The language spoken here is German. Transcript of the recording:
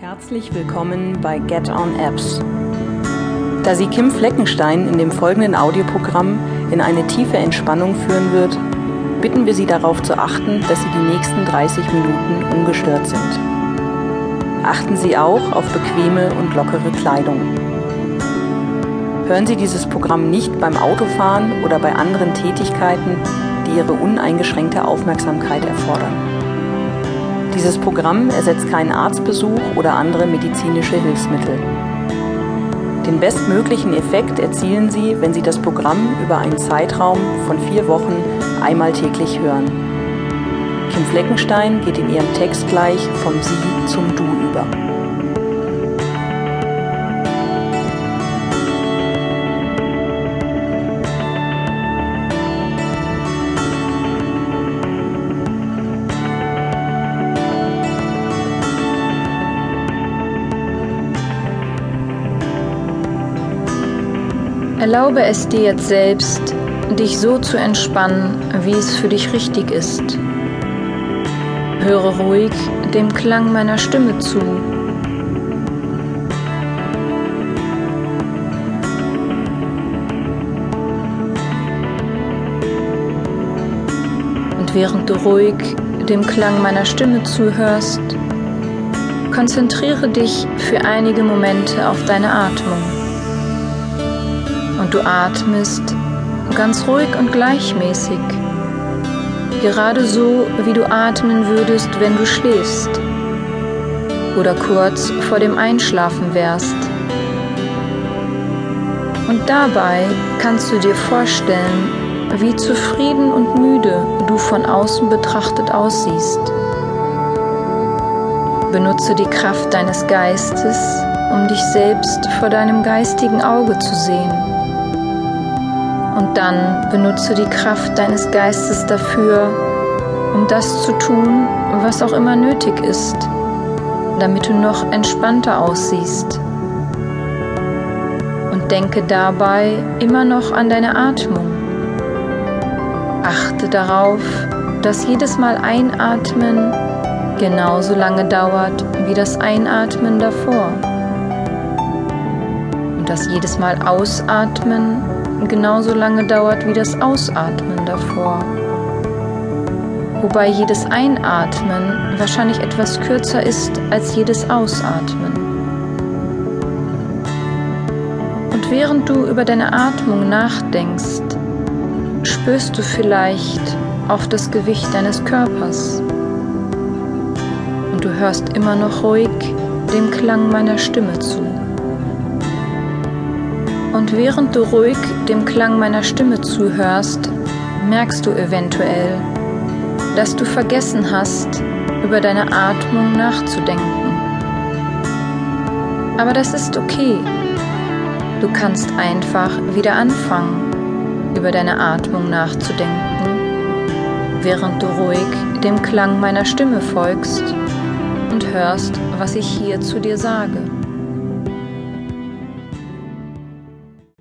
Herzlich willkommen bei Get On Apps. Da sie Kim Fleckenstein in dem folgenden Audioprogramm in eine tiefe Entspannung führen wird, bitten wir Sie darauf zu achten, dass Sie die nächsten 30 Minuten ungestört sind. Achten Sie auch auf bequeme und lockere Kleidung. Hören Sie dieses Programm nicht beim Autofahren oder bei anderen Tätigkeiten, die Ihre uneingeschränkte Aufmerksamkeit erfordern. Dieses Programm ersetzt keinen Arztbesuch oder andere medizinische Hilfsmittel. Den bestmöglichen Effekt erzielen Sie, wenn Sie das Programm über einen Zeitraum von vier Wochen einmal täglich hören. Kim Fleckenstein geht in ihrem Text gleich vom Sie zum Du über. Erlaube es dir jetzt selbst, dich so zu entspannen, wie es für dich richtig ist. Höre ruhig dem Klang meiner Stimme zu. Und während du ruhig dem Klang meiner Stimme zuhörst, konzentriere dich für einige Momente auf deine Atmung. Du atmest ganz ruhig und gleichmäßig, gerade so, wie du atmen würdest, wenn du schläfst oder kurz vor dem Einschlafen wärst. Und dabei kannst du dir vorstellen, wie zufrieden und müde du von außen betrachtet aussiehst. Benutze die Kraft deines Geistes, um dich selbst vor deinem geistigen Auge zu sehen. Und dann benutze die Kraft deines Geistes dafür, um das zu tun, was auch immer nötig ist, damit du noch entspannter aussiehst. Und denke dabei immer noch an deine Atmung. Achte darauf, dass jedes Mal einatmen genauso lange dauert wie das Einatmen davor. Und dass jedes Mal ausatmen genauso lange dauert wie das Ausatmen davor. Wobei jedes Einatmen wahrscheinlich etwas kürzer ist als jedes Ausatmen. Und während du über deine Atmung nachdenkst, spürst du vielleicht auch das Gewicht deines Körpers. Und du hörst immer noch ruhig dem Klang meiner Stimme zu. Und während du ruhig dem Klang meiner Stimme zuhörst, merkst du eventuell, dass du vergessen hast, über deine Atmung nachzudenken. Aber das ist okay. Du kannst einfach wieder anfangen, über deine Atmung nachzudenken, während du ruhig dem Klang meiner Stimme folgst und hörst, was ich hier zu dir sage.